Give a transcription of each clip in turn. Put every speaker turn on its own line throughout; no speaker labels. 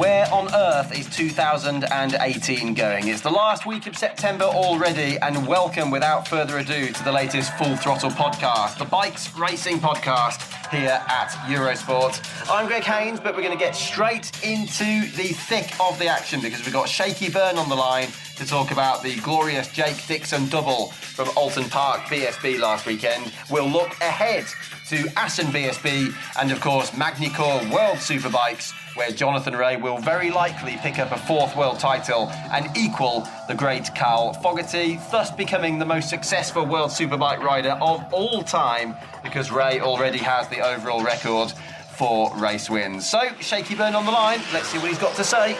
Where on earth is 2018 going? It's the last week of September already, and welcome without further ado to the latest Full Throttle podcast, the bikes racing podcast here at Eurosport. I'm Greg Haynes, but we're going to get straight into the thick of the action because we've got Shaky Byrne on the line to talk about the glorious Jake Dixon double from Oulton Park BSB last weekend. We'll look ahead to Assen BSB and, of course, Magny-Cours World Superbikes, where Jonathan Rea will very likely pick up a fourth world title and equal the great Carl Fogarty, thus becoming the most successful world superbike rider of all time because Rea already has the overall record for race wins. So, Shaky Byrne on the line. Let's see what he's got to say.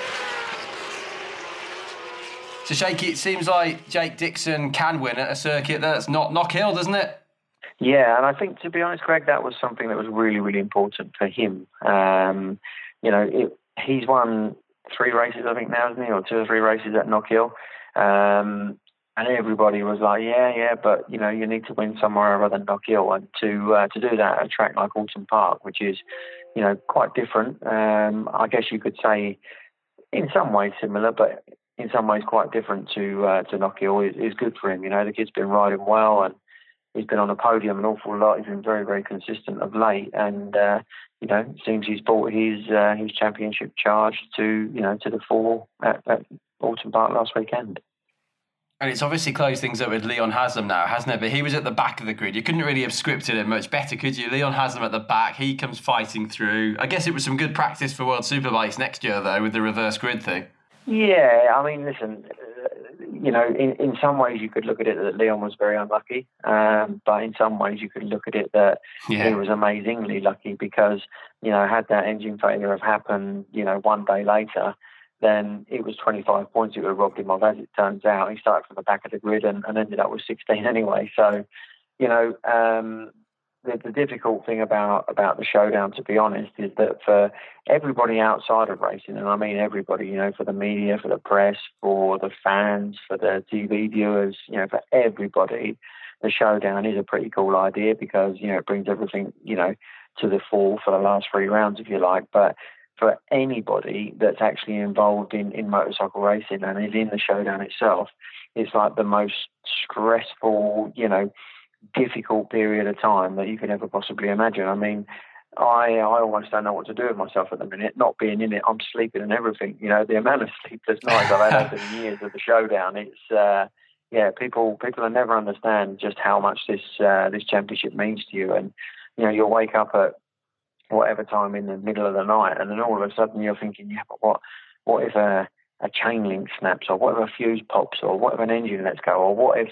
So, Shaky, it seems like Jake Dixon can win at a circuit that's not Knockhill, doesn't it?
Yeah, and I think to be honest, Greg, that was something that was really, really important for him. Um, you know, it, he's won three races, I think now, isn't he, or two or three races at Knockhill. Um, and everybody was like, yeah, yeah, but you know, you need to win somewhere other than Knockhill, and to uh, to do that at a track like Oulton Park, which is, you know, quite different. Um, I guess you could say, in some ways similar, but in some ways quite different to uh, to Knockhill is, is good for him. You know, the kid's been riding well and he's been on a podium an awful lot. He's been very, very consistent of late, and uh, you know, it seems he's brought his uh, his championship charge to you know to the fore at, at Oulton Park last weekend.
And it's obviously closed things up with Leon Haslam now, hasn't it? But he was at the back of the grid. You couldn't really have scripted it much better, could you? Leon Haslam at the back, he comes fighting through. I guess it was some good practice for World Superbikes next year, though, with the reverse grid thing.
Yeah, I mean, listen, you know, in, in some ways you could look at it that Leon was very unlucky, um, but in some ways you could look at it that yeah. he was amazingly lucky because, you know, had that engine failure have happened, you know, one day later, then it was 25 points it would have robbed him of. As it turns out, he started from the back of the grid and, and ended up with 16 anyway. So, you know, um, the, the difficult thing about about the showdown, to be honest, is that for everybody outside of racing, and I mean everybody, you know, for the media, for the press, for the fans, for the TV viewers, you know, for everybody, the showdown is a pretty cool idea because you know it brings everything, you know, to the fore for the last three rounds, if you like. But for anybody that's actually involved in, in motorcycle racing and is in the showdown itself, it's like the most stressful, you know, difficult period of time that you could ever possibly imagine. I mean, I I almost don't know what to do with myself at the minute. Not being in it, I'm sleeping and everything. You know, the amount of sleepless nights I've had over the years of the showdown. It's uh, yeah, people people will never understand just how much this uh, this championship means to you. And you know, you'll wake up at whatever time in the middle of the night, and then all of a sudden you're thinking, yeah, but what what if a a chain link snaps, or what if a fuse pops, or what if an engine lets go, or what if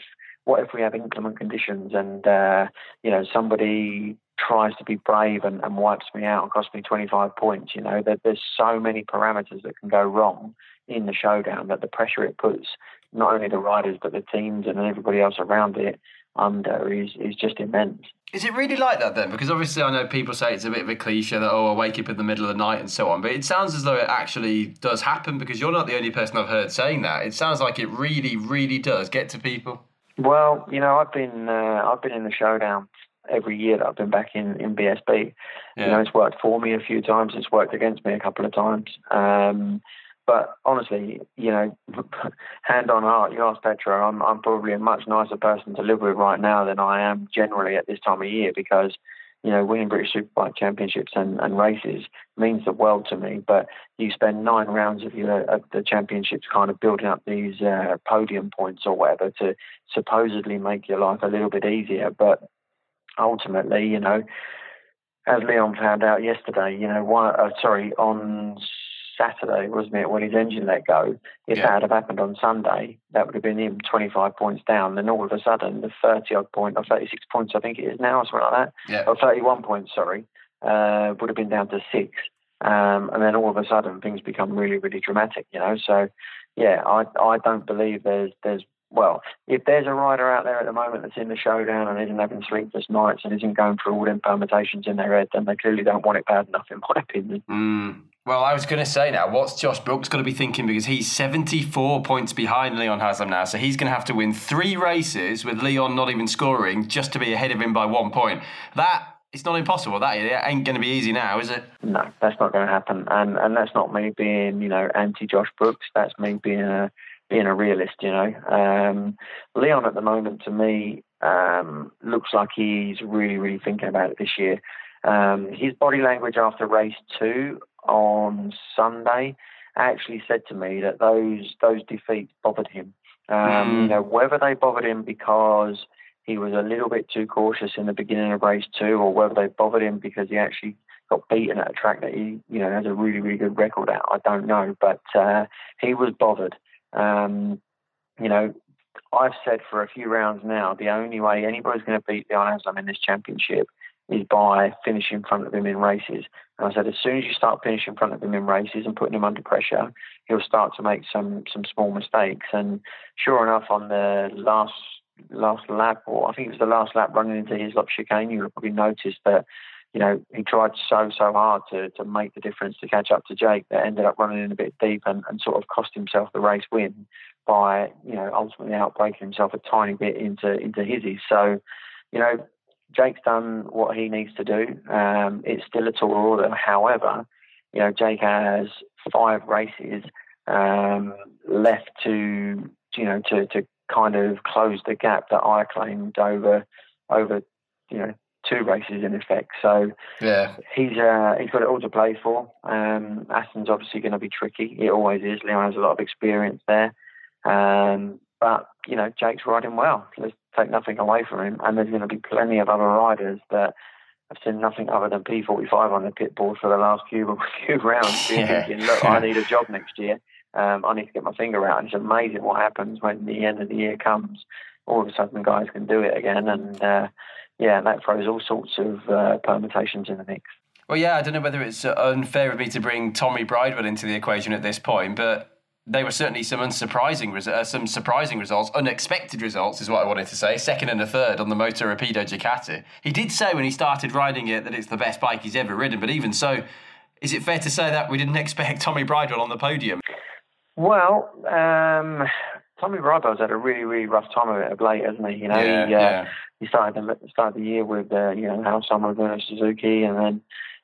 what if we have inclement conditions and uh, you know somebody tries to be brave and, and, wipes me out and costs me 25 points? You know that there's so many parameters that can go wrong in the showdown that the pressure it puts not only the riders but the teams and everybody else around it under is is just immense.
Is it really like that then? Because obviously, I know people say it's a bit of a cliche that, oh, I wake up in the middle of the night and so on. But it sounds as though it actually does happen because you're not the only person I've heard saying that. It sounds like it really, really does get to people.
Well, you know, I've been uh, I've been in the showdown every year that I've been back in in BSB. Yeah. You know, it's worked for me a few times. It's worked against me a couple of times. Um, but honestly, you know, hand on heart, you ask Petra, I'm I'm probably a much nicer person to live with right now than I am generally at this time of year because you know, winning British Superbike championships and, and races means the world to me. But you spend nine rounds of your of the championships kind of building up these uh, podium points or whatever to supposedly make your life a little bit easier. But ultimately, you know, as Leon found out yesterday, you know, why, uh, sorry, on Saturday, wasn't it, when his engine let go? If yeah. that had happened on Sunday, that would have been him 25 points down. Then all of a sudden, the 30 odd point, or 36 points, I think it is now, or something like that, yeah. or 31 points, sorry, uh, would have been down to six. Um, and then all of a sudden, things become really, really dramatic, you know. So, yeah, I I don't believe there's there's well, if there's a rider out there at the moment that's in the showdown and isn't having sleepless nights and isn't going through all them permutations in their head, then they clearly don't want it bad enough, in my opinion.
Mm. Well, I was going to say now, what's Josh Brooks going to be thinking? Because he's 74 points behind Leon Haslam now, so he's going to have to win three races with Leon not even scoring just to be ahead of him by one point. That it's not impossible. That it ain't going to be easy now, is it?
No, that's not going to happen. And and that's not me being you know anti Josh Brooks. That's me being a being a realist, you know. Um, Leon at the moment, to me, um, looks like he's really, really thinking about it this year. Um, his body language after race two on Sunday actually said to me that those those defeats bothered him. Mm. You know, whether they bothered him because he was a little bit too cautious in the beginning of race two, or whether they bothered him because he actually got beaten at a track that he, you know, has a really, really good record at. I don't know, but uh, he was bothered. Um, you know, I've said for a few rounds now, the only way anybody's going to beat Leon Haslam in this championship is by finishing in front of him in races. And I said, as soon as you start finishing in front of him in races and putting him under pressure, he'll start to make some some small mistakes. And sure enough, on the last last lap, or I think it was the last lap running into Hislop chicane, you'll probably noticed that you know, he tried so, so hard to, to make the difference to catch up to Jake that ended up running in a bit deep and, and sort of cost himself the race win by, you know, ultimately outbreaking himself a tiny bit into, into his. So, you know, Jake's done what he needs to do. Um, it's still a tall order. However, you know, Jake has five races um, left to, you know, to, to kind of close the gap that I claimed over, over, you know, two races in effect. So
yeah,
he's uh, he's got it all to play for. Um, Assen's obviously going to be tricky. It always is. Leon has a lot of experience there, um, but you know Jake's riding well. Let's take nothing away from him, and there's going to be plenty of other riders that. have seen nothing other than P45 on the pit board for the last few few rounds, yeah. thinking, "Look, I need a job next year. Um, I need to get my finger out." And it's amazing what happens when the end of the year comes. All of a sudden, guys can do it again, and uh, yeah, that throws all sorts of uh, permutations in the mix.
Well, yeah, I don't know whether it's unfair of me to bring Tommy Bridewell into the equation at this point, but they were certainly some unsurprising, uh, some surprising results, unexpected results is what I wanted to say. Second and a third on the Moto Rapido Ducati. He did say when he started riding it that it's the best bike he's ever ridden, but even so, is it fair to say that we didn't expect Tommy Bridewell on the podium?
Well, um, Tommy Bridewell's had a really, really rough time of it of late, hasn't he? You know,
yeah, he, uh, yeah
he started the started the year with uh, you know Hal Summer to Suzuki, and then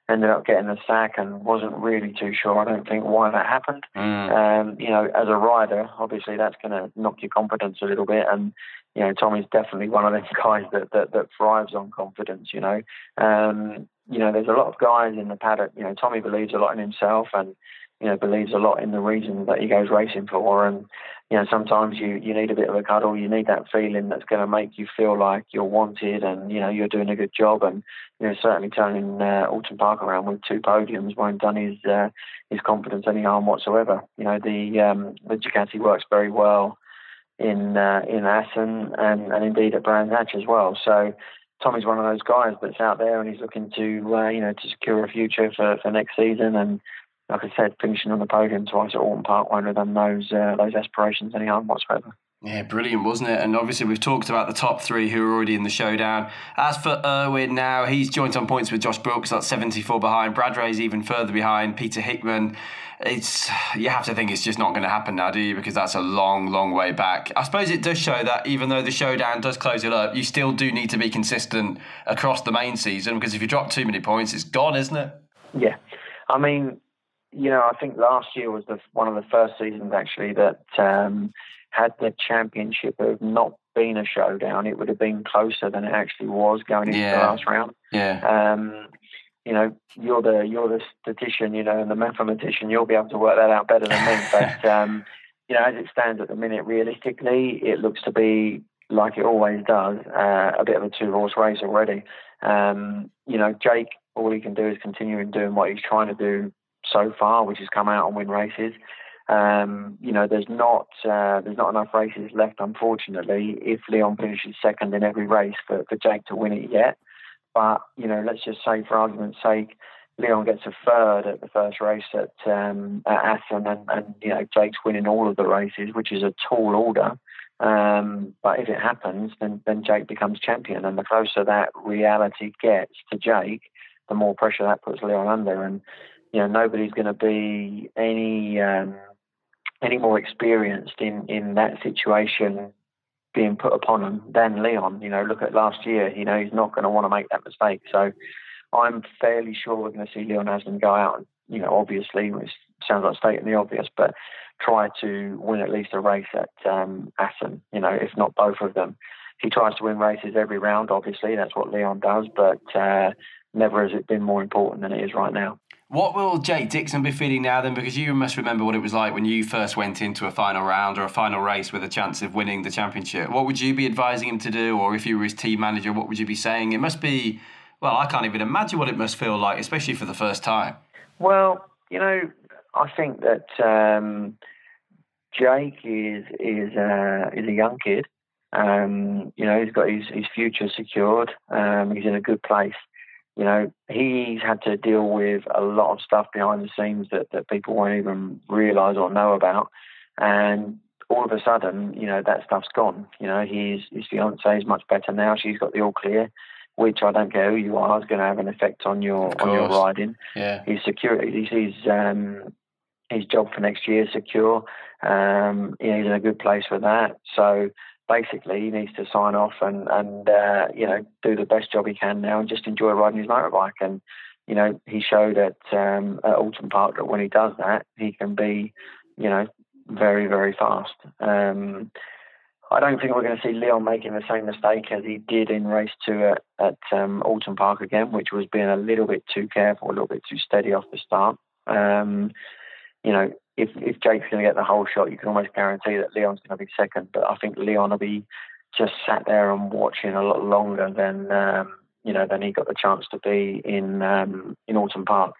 ended up getting the sack and wasn't really too sure. I don't think why that happened. Mm. Um, you know, as a rider, obviously that's going to knock your confidence a little bit, and you know Tommy's definitely one of those guys that that, that thrives on confidence. You know, um, you know, there's a lot of guys in the paddock. You know, Tommy believes a lot in himself, and you know believes a lot in the reason that he goes racing for, and you know, sometimes you, you need a bit of a cuddle. You need that feeling that's going to make you feel like you're wanted and, you know, you're doing a good job. And, you know, certainly turning uh, Oulton Park around with two podiums won't done his, uh, his confidence any harm whatsoever. You know, the, um, the Ducati works very well in, uh, in Assen and, and indeed at Brands Hatch as well. So, Tommy's one of those guys that's out there and he's looking to, uh, you know, to secure a future for, for next season. And, like I said, finishing on the podium twice at Oulton Park won't have done those uh, those aspirations any harm whatsoever.
Yeah, brilliant, wasn't it? And obviously, we've talked about the top three who are already in the showdown. As for Irwin now, he's joint on points with Josh Brooks, that's 74 behind. Brad Ray's even further behind. Peter Hickman, it's you have to think it's just not going to happen now, do you? Because that's a long, long way back. I suppose it does show that even though the showdown does close it up, you still do need to be consistent across the main season because if you drop too many points, it's gone, isn't it?
Yeah. I mean, you know, I think last year was the one of the first seasons actually that um, had the championship of not been a showdown, it would have been closer than it actually was going into
yeah.
the last round.
Yeah.
Um, you know, you're the you're the statistician, you know, and the mathematician. You'll be able to work that out better than me. But um, you know, as it stands at the minute, realistically, it looks to be like it always does, uh, a bit of a two horse race already. Um, you know, Jake, all he can do is continue in doing what he's trying to do so far, which has come out and win races. Um, you know, there's not uh, there's not enough races left, unfortunately, if Leon finishes second in every race for, for Jake to win it yet. But you know, let's just say, for argument's sake, Leon gets a third at the first race at um, at and, and you know Jake's winning all of the races, which is a tall order. Um, but if it happens, then then Jake becomes champion, and the closer that reality gets to Jake, the more pressure that puts Leon under. And you know nobody's going to be any um, any more experienced in in that situation being put upon him than Leon. You know, look at last year. You know, he's not going to want to make that mistake. So I'm fairly sure we're going to see Leon Haslam go out you know, obviously, it sounds like stating the obvious, but try to win at least a race at um, Assen, you know, if not both of them. He tries to win races every round, obviously. That's what Leon does, but uh, never has it been more important than it is right now.
What will Jake Dixon be feeling now then? Because you must remember what it was like when you first went into a final round or a final race with a chance of winning the championship. What would you be advising him to do? Or if you were his team manager, what would you be saying? It must be, well, I can't even imagine what it must feel like, especially for the first time.
Well, you know, I think that um, Jake is is uh, is a young kid. Um, you know, he's got his, his future secured. Um, he's in a good place you know, he's had to deal with a lot of stuff behind the scenes that, that people won't even realise or know about. And all of a sudden, you know, that stuff's gone. You know, his his fiance is much better now. She's got the all clear, which I don't care who you are is going to have an effect on your on your riding.
Yeah,
his security, his um, his job for next year is secure. Um, he's in a good place for that. So basically he needs to sign off and and uh, you know do the best job he can now and just enjoy riding his motorbike. And you know he showed at um, at Oulton Park that when he does that, he can be you know very very fast. Um, I don't think we're going to see Leon making the same mistake as he did in race two at, at um, Oulton Park again, which was being a little bit too careful, a little bit too steady off the start. Um, you know, if if Jake's going to get the whole shot, you can almost guarantee that Leon's going to be second. But I think Leon will be just sat there and watching a lot longer than um, you know than he got the chance to be in um, in Oulton Park.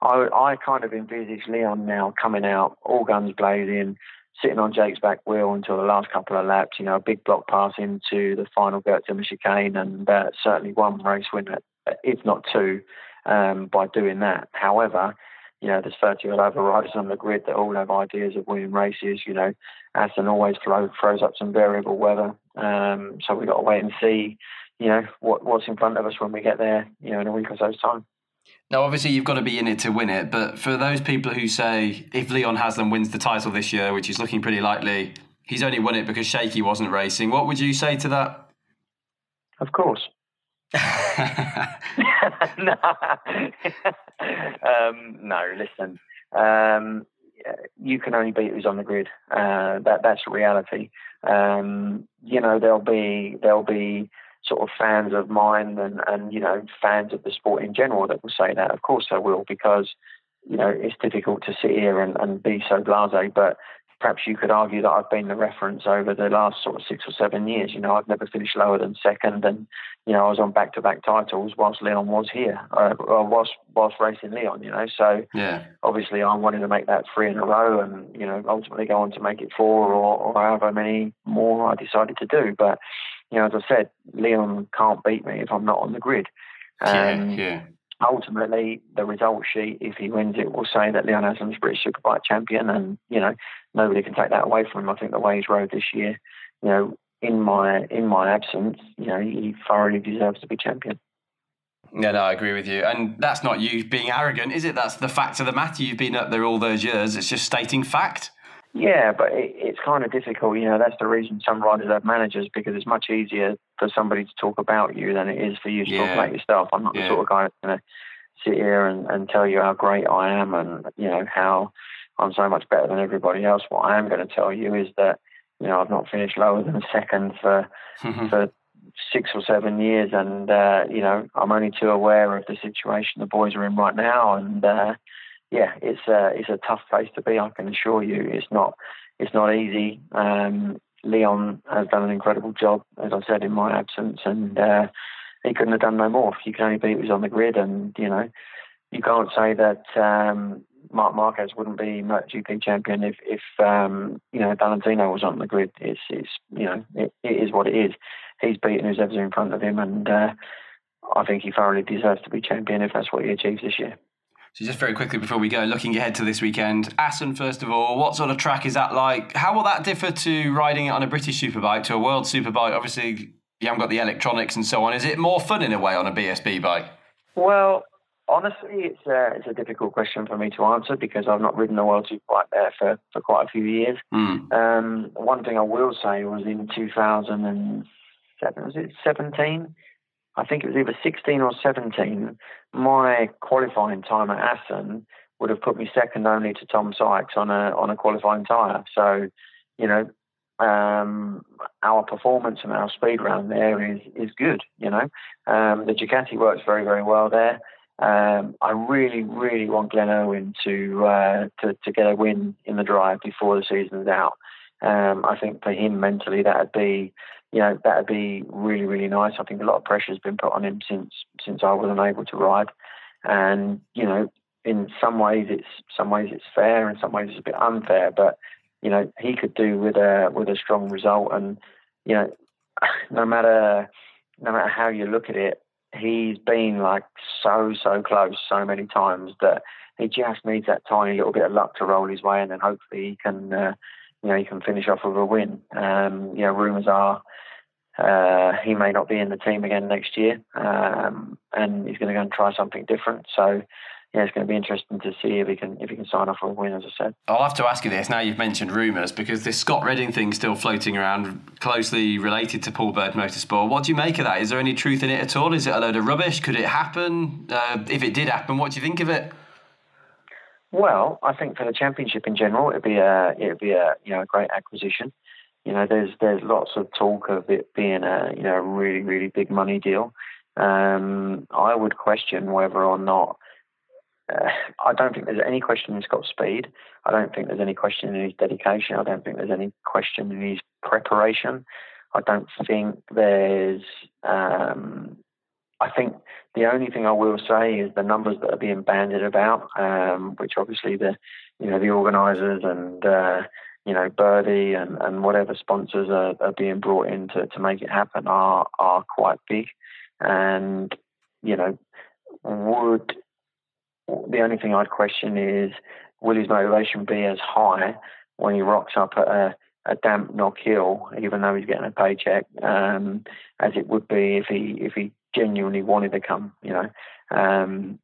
I, I kind of envisage Leon now coming out, all guns blazing, sitting on Jake's back wheel until the last couple of laps. You know, a big block pass into the final Geert Timmer chicane, and uh, certainly one race winner, if not two, um, by doing that. However, you know, there's 30 odd other riders on the grid that all have ideas of winning races. You know, Assen always throw, throws up some variable weather. Um, so we've got to wait and see, you know, what, what's in front of us when we get there, you know, in a week or so's time.
Now, obviously, you've got to be in it to win it. But for those people who say if Leon Haslam wins the title this year, which is looking pretty likely, he's only won it because Shaky wasn't racing, what would you say to that?
Of course. No. um, no, listen. Um, you can only beat who's on the grid. Uh, that that's reality. Um, you know, there'll be there'll be sort of fans of mine and, and you know fans of the sport in general that will say that. Of course, I will because you know it's difficult to sit here and, and be so blasé. But perhaps you could argue that I've been the reference over the last sort of six or seven years. You know, I've never finished lower than second, and you know, I was on back-to-back titles whilst Leon was here, uh, whilst whilst racing Leon. You know, so
yeah,
obviously I wanted to make that three in a row, and you know, ultimately go on to make it four or, or however many more I decided to do. But you know, as I said, Leon can't beat me if I'm not on the grid.
Um, yeah, yeah
ultimately the result sheet, if he wins it, will say that Leon Haslam's British Superbike champion, and you know nobody can take that away from him. I think the way he's rode this year, you know, in my in my absence, you know, he thoroughly deserves to be champion.
Yeah, no, I agree with you, and that's not you being arrogant, is it? That's the fact of the matter. You've been up there all those years. It's just stating fact.
Yeah, but it, it's kind of difficult. You know, that's the reason some riders have managers because it's much easier for somebody to talk about you than it is for you to yeah. talk about yourself. I'm not yeah. the sort of guy that's going to sit here and, and tell you how great I am and, you know, how I'm so much better than everybody else. What I am going to tell you is that, you know, I've not finished lower than second for for six or seven years, and uh, you know, I'm only too aware of the situation the boys are in right now, and uh, yeah, it's a it's a tough place to be. I can assure you, it's not it's not easy. Um, Leon has done an incredible job, as I said, in my absence, and uh, he couldn't have done no more. You can only beat was on the grid, and you know, you can't say that um, Marc Marquez wouldn't be MotoGP champion if, if um, you know Valentino was on the grid. It's, it's you know it, it is what it is. He's beaten who's ever in front of him, and uh, I think he thoroughly deserves to be champion if that's what he achieves this year.
So just very quickly before we go, looking ahead to this weekend, Assen first of all, what sort of track is that like? How will that differ to riding it on a British superbike to a world superbike? Obviously, you haven't got the electronics and so on. Is it more fun in a way on a BSB bike?
Well, honestly, it's a, it's a difficult question for me to answer because I've not ridden a World Superbike there for, for quite a few years. Mm. Um, one thing I will say was in 2007, was it 17? I think it was either 16 or 17. My qualifying time at Assen would have put me second only to Tom Sykes on a on a qualifying tyre. So, you know, um, our performance and our speed around there is is good. You know, um, the Ducati works very very well there. Um, I really, really want Glenn Irwin to, uh, to to get a win in the drive before the season's out. Um, I think for him mentally that'd be, you know, that'd be really, really nice. I think a lot of pressure has been put on him since since I wasn't able to ride, and you know, in some ways it's some ways it's fair, in some ways it's a bit unfair. But you know, he could do with a with a strong result, and you know, no matter no matter how you look at it, he's been like so so close so many times that he just needs that tiny little bit of luck to roll his way, and then hopefully he can uh, you know he can finish off with a win. Um, you know, rumours are. Uh, he may not be in the team again next year, um, and he's going to go and try something different. So, yeah, it's going to be interesting to see if he can if he can sign off for a win. As I said,
I'll have to ask you this now. You've mentioned rumours because this Scott Redding thing is still floating around, closely related to Paul Bird Motorsport. What do you make of that? Is there any truth in it at all? Is it a load of rubbish? Could it happen? Uh, if it did happen, what do you think of it?
Well, I think for the championship in general, it'd be a it'd be a you know a great acquisition. You know, there's there's lots of talk of it being a you know a really really big money deal. Um, I would question whether or not uh, I don't think there's any question he's got speed. I don't think there's any question in his dedication. I don't think there's any question in his preparation. I don't think there's. Um, I think the only thing I will say is the numbers that are being banded about, um, which obviously the you know the organisers and uh, you know Birdie and, and whatever sponsors are, are being brought in to, to make it happen are are quite big, and you know would the only thing I'd question is will his motivation be as high when he rocks up at a, a damp Knockhill, even though he's getting a paycheck, um, as it would be if he if he genuinely wanted to come. You know, um,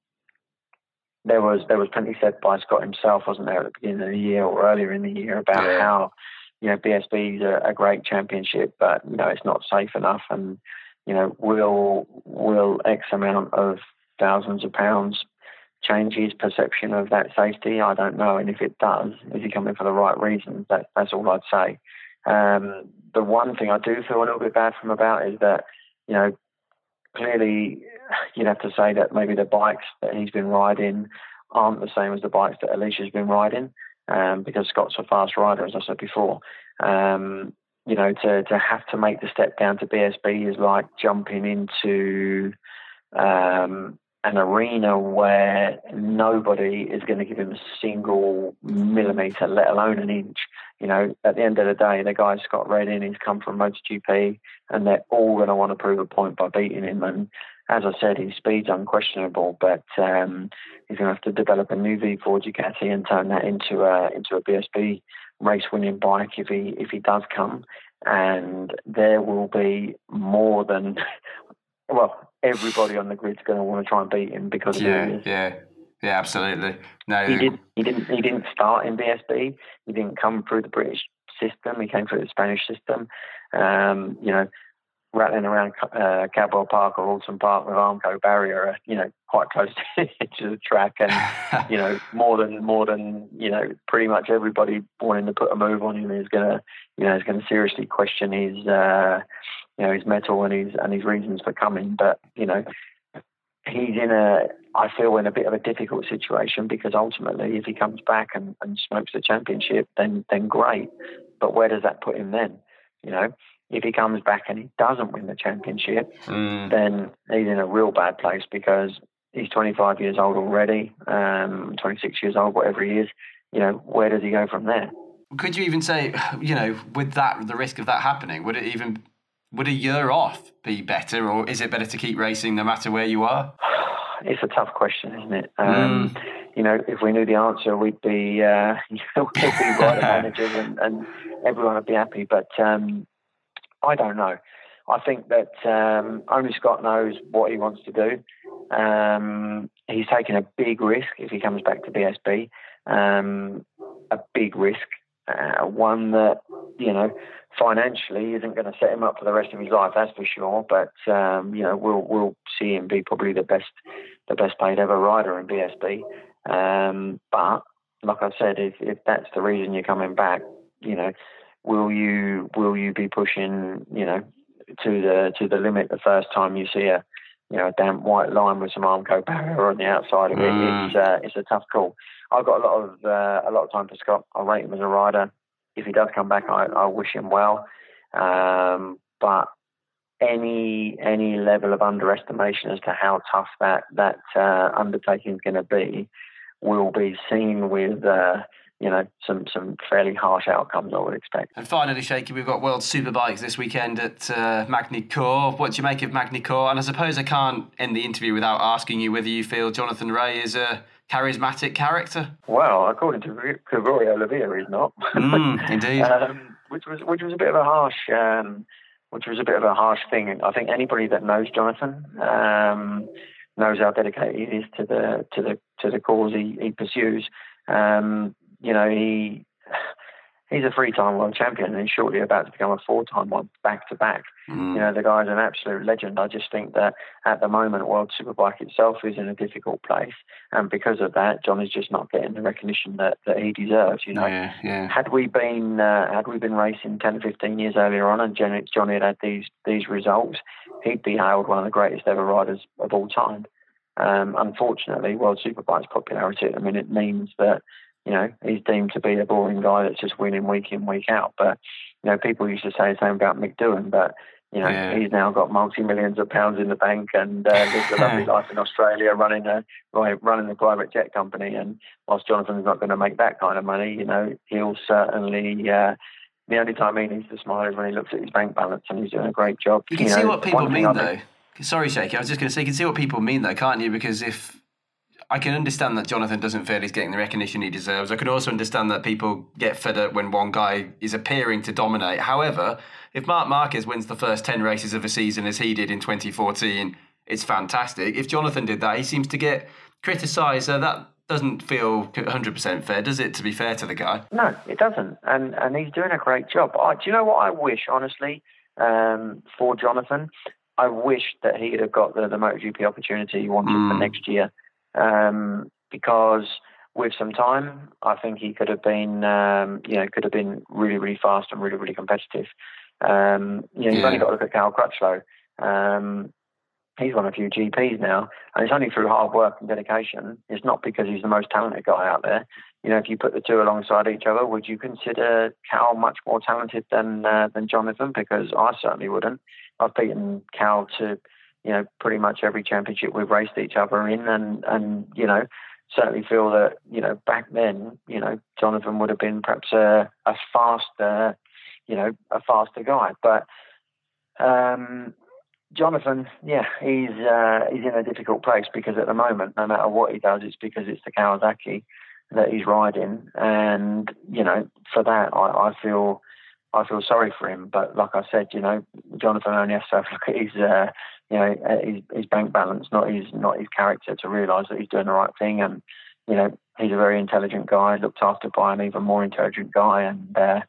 there was there was plenty said by Scott himself, wasn't there, at the beginning of the year or earlier in the year about yeah. how you know BSB is a, a great championship, but you know it's not safe enough, and you know will will X amount of thousands of pounds change his perception of that safety? I don't know. And if it does, is he coming for the right reasons? That, that's all I'd say. Um, the one thing I do feel a little bit bad from about is that, you know, clearly you'd have to say that maybe the bikes that he's been riding aren't the same as the bikes that Aleix's been riding, um, because Scott's a fast rider, as I said before. Um, you know, to, to have to make the step down to BSB is like jumping into um, an arena where nobody is going to give him a single millimetre, let alone an inch. You know, at the end of the day, the guy Scott Redding, he's come from MotoGP, and they're all going to want to prove a point by beating him. And as I said, his speed's unquestionable, but um, he's going to have to develop a new V4 Ducati and turn that into a into a BSB race-winning bike if he if he does come. And there will be more than well, everybody on the grid's going to want to try and beat him because
yeah, yeah, yeah, absolutely. No,
he did. He didn't. He didn't start in BSB. He didn't come through the British system. He came through the Spanish system. Um, you know, rattling around uh, Cadwell Park or Oulton Park with Armco barrier, uh, you know, quite close to, to the track, and you know, more than more than you know, pretty much everybody wanting to put a move on him is gonna, you know, is going to seriously question his, uh, you know, his mettle and his and his reasons for coming. But you know, he's in a, I feel, in a bit of a difficult situation because ultimately, if he comes back and, and smokes the championship, then then great. But where does that put him then? You know, if he comes back and he doesn't win the championship, mm. then he's in a real bad place because he's 25 years old already, um, 26 years old, whatever he is. You know, where does he go from there?
Could you even say, you know, with that, the risk of that happening, would it even, would a year off be better, or is it better to keep racing no matter where you are?
It's a tough question, isn't it? Um, mm. You know, if we knew the answer, we'd be, uh, you know, we'd be rider managers and, and everyone would be happy. But um, I don't know. I think that um, only Scott knows what he wants to do. Um, he's taking a big risk if he comes back to BSB, um, a big risk, uh, one that you know financially isn't going to set him up for the rest of his life, that's for sure. But um, you know we'll we'll see him be probably the best the best paid ever rider in BSB. Um, but like I said, if if that's the reason you're coming back, you know will you will you be pushing you know to the to the limit the first time you see a you know a damp white line with some Armco barrier on the outside of it? Mm. It's uh, it's a tough call. I've got a lot of uh, a lot of time for Scott. I rate him as a rider. If he does come back, I, I wish him well. Um, but any any level of underestimation as to how tough that that uh, undertaking is going to be will be seen with uh, you know, some some fairly harsh outcomes, I would expect.
And finally, Shaky, we've got World Superbikes this weekend at uh, Magny-Cours. What do you make of Magny-Cours? And I suppose I can't end the interview without asking you whether you feel Jonathan Rea is a charismatic character.
Well, according to Gregorio Lavilla, he's not.
Mm, indeed. um,
which was which was a bit of a harsh. Um, which was a bit of a harsh thing. I think anybody that knows Jonathan um, knows how dedicated he is to the to the to the cause he, he pursues. Um, you know, he he's a three-time world champion and shortly about to become a four-time one back to back. You know, the guy's an absolute legend. I just think that at the moment, World Superbike itself is in a difficult place, and because of that, John is just not getting the recognition that, that he deserves. You know,
yeah, yeah.
had we been uh, had we been racing 10 15 years earlier on, and Johnny, Johnny had had these these results, he'd be hailed one of the greatest ever riders of all time. Um, unfortunately, World Superbike's popularity at the minute means that you know, he's deemed to be a boring guy that's just winning week in, week out. But, you know, people used to say the same about Mick but, you know, yeah. he's now got multi millions of pounds in the bank and uh, lives a lovely life in Australia, running a running a private jet company. And whilst Jonathan's not going to make that kind of money, you know, he'll certainly. Uh, the only time he needs to smile is when he looks at his bank balance, and he's doing a great job.
You can
you
see know, what people mean, though. Sorry, Shaky. I was just going to say, you can see what people mean, though, can't you? Because if I can understand that Jonathan doesn't feel he's getting the recognition he deserves. I can also understand that people get fed up when one guy is appearing to dominate. However, if Marc Marquez wins the first 10 races of a season as he did in 2014, it's fantastic. If Jonathan did that, he seems to get criticised. So that doesn't feel 100% fair, does it, to be fair to the guy?
No, it doesn't. And, and he's doing a great job. I, do you know what I wish, honestly, um, for Jonathan? I wish that he'd have got the, the MotoGP opportunity he wanted mm. for next year um, because with some time, I think he could have been, um, you know, could have been really, really fast and really, really competitive. Um, you know, you've only got to look at Cal Crutchlow. Um, he's won a few GPs now, and it's only through hard work and dedication. It's not because he's the most talented guy out there. You know, if you put the two alongside each other, would you consider Cal much more talented than uh, than Jonathan? Because I certainly wouldn't. I've beaten Cal to you know, pretty much every championship we've raced each other in, and and you know, certainly feel that you know back then, you know, Jonathan would have been perhaps a, a faster, you know, a faster guy, but. Um, Jonathan, yeah, he's uh, he's in a difficult place because at the moment, no matter what he does, it's because it's the Kawasaki that he's riding, and you know, for that, I, I feel I feel sorry for him. But like I said, you know, Jonathan only has to have look at his uh, you know his, his bank balance, not his not his character, to realise that he's doing the right thing. And you know he's a very intelligent guy, looked after by an even more intelligent guy, and uh,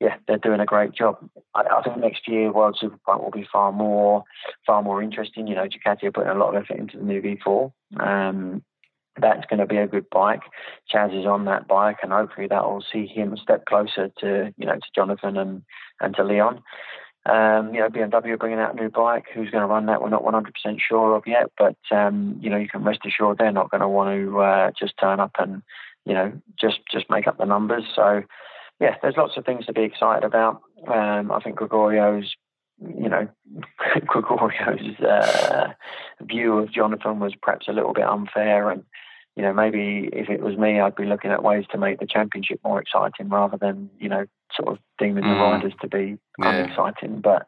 yeah, they're doing a great job. I, I, think next year World Superbike will be far more, far more interesting. You know, Ducati are putting a lot of effort into the new V4. Um, that's going to be a good bike. Chaz is on that bike, and hopefully that will see him a step closer to you know to Jonathan and and to Leon. Um, you know, BMW are bringing out a new bike. Who's going to run that? We're not 100% sure of yet, but um, you know, you can rest assured they're not going to want to uh, just turn up and you know just just make up the numbers. So yeah, there's lots of things to be excited about. Um, I think Gregorio's you know, Gregorio's uh, view of Jonathan was perhaps a little bit unfair, and you know, maybe if it was me, I'd be looking at ways to make the championship more exciting rather than you know, sort of deeming mm. the riders to be yeah. unexciting. But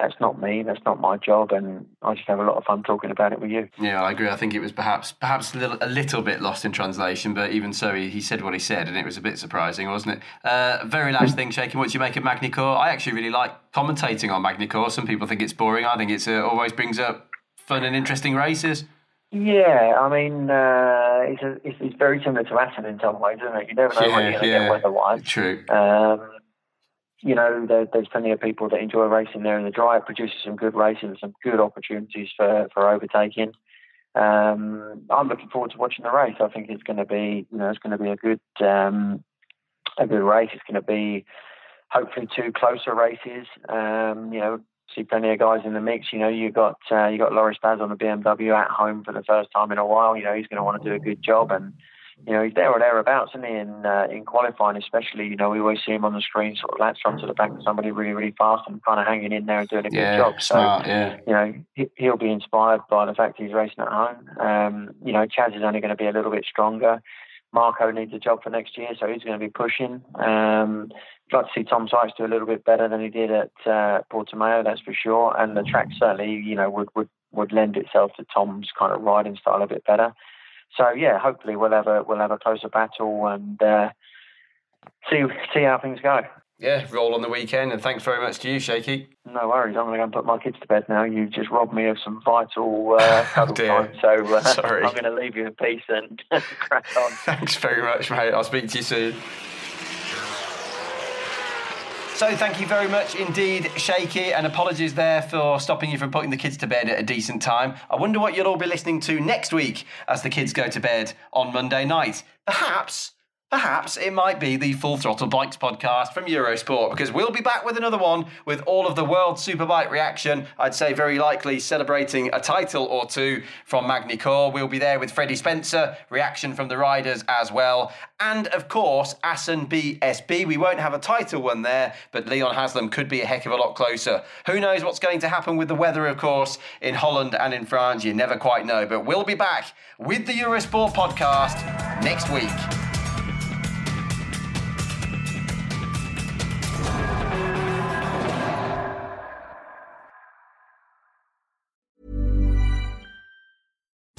that's not me. That's not my job, and I just have a lot of fun talking about it with you.
Yeah, I agree. I think it was perhaps perhaps a little, a little bit lost in translation, but even so, he, he said what he said, and it was a bit surprising, wasn't it? Uh, very last thing, Shaky. What do you make of Magny-Cours? I actually really like commentating on Magny-Cours. Some people think it's boring. I think it uh, always brings up fun and interesting races.
Yeah, I mean, uh, it's, a, it's, it's very similar to Assen in some ways, isn't it? You never know yeah, when you're going to yeah. get weather-wise.
True.
Um, you know, there, there's plenty of people that enjoy racing there in the dry. It produces some good racing, some good opportunities for, for overtaking. Um, I'm looking forward to watching the race. I think it's going to be, you know, it's going to be a good, um, a good race. It's going to be hopefully two closer races. Um, you know, see plenty of guys in the mix. You know, you got uh, you got Loris Baz on the BMW at home for the first time in a while. You know, he's going to want to do a good job and you know, he's there or thereabouts, isn't he? In uh, in qualifying, especially, you know, we always see him on the screen, sort of latched onto the back of somebody really, really fast and kind of hanging in there and doing a
yeah,
good job.
Smart, so, yeah.
you know, he, will be inspired by the fact he's racing at home. Um, you know, Chaz is only going to be a little bit stronger. Marco needs a job for next year, so he's going to be pushing. Um, Like to see Tom Sykes do a little bit better than he did at uh, Portimao, that's for sure. And the track certainly, you know, would, would, would lend itself to Tom's kind of riding style a bit better so yeah, hopefully we'll have a we'll have a closer battle and uh, see see how things go.
Yeah, roll on the weekend, and thanks very much to you, Shaky.
No worries. I'm going to go and put my kids to bed now. You've just robbed me of some vital uh, cuddle oh time, so uh, Sorry. I'm going to leave you in peace and crack on.
Thanks very much, mate. I'll speak to you soon. So thank you very much indeed, Shaky, and apologies there for stopping you from putting the kids to bed at a decent time. I wonder what you'll all be listening to next week as the kids go to bed on Monday night. Perhaps Perhaps it might be the Full Throttle Bikes podcast from Eurosport because we'll be back with another one with all of the World Superbike reaction. I'd say very likely celebrating a title or two from Magny-Cours. We'll be there with Freddie Spencer, reaction from the riders as well. And of course, Assen BSB. We won't have a title one there, but Leon Haslam could be a heck of a lot closer. Who knows what's going to happen with the weather, of course, in Holland and in France? You never quite know. But we'll be back with the Eurosport podcast next week.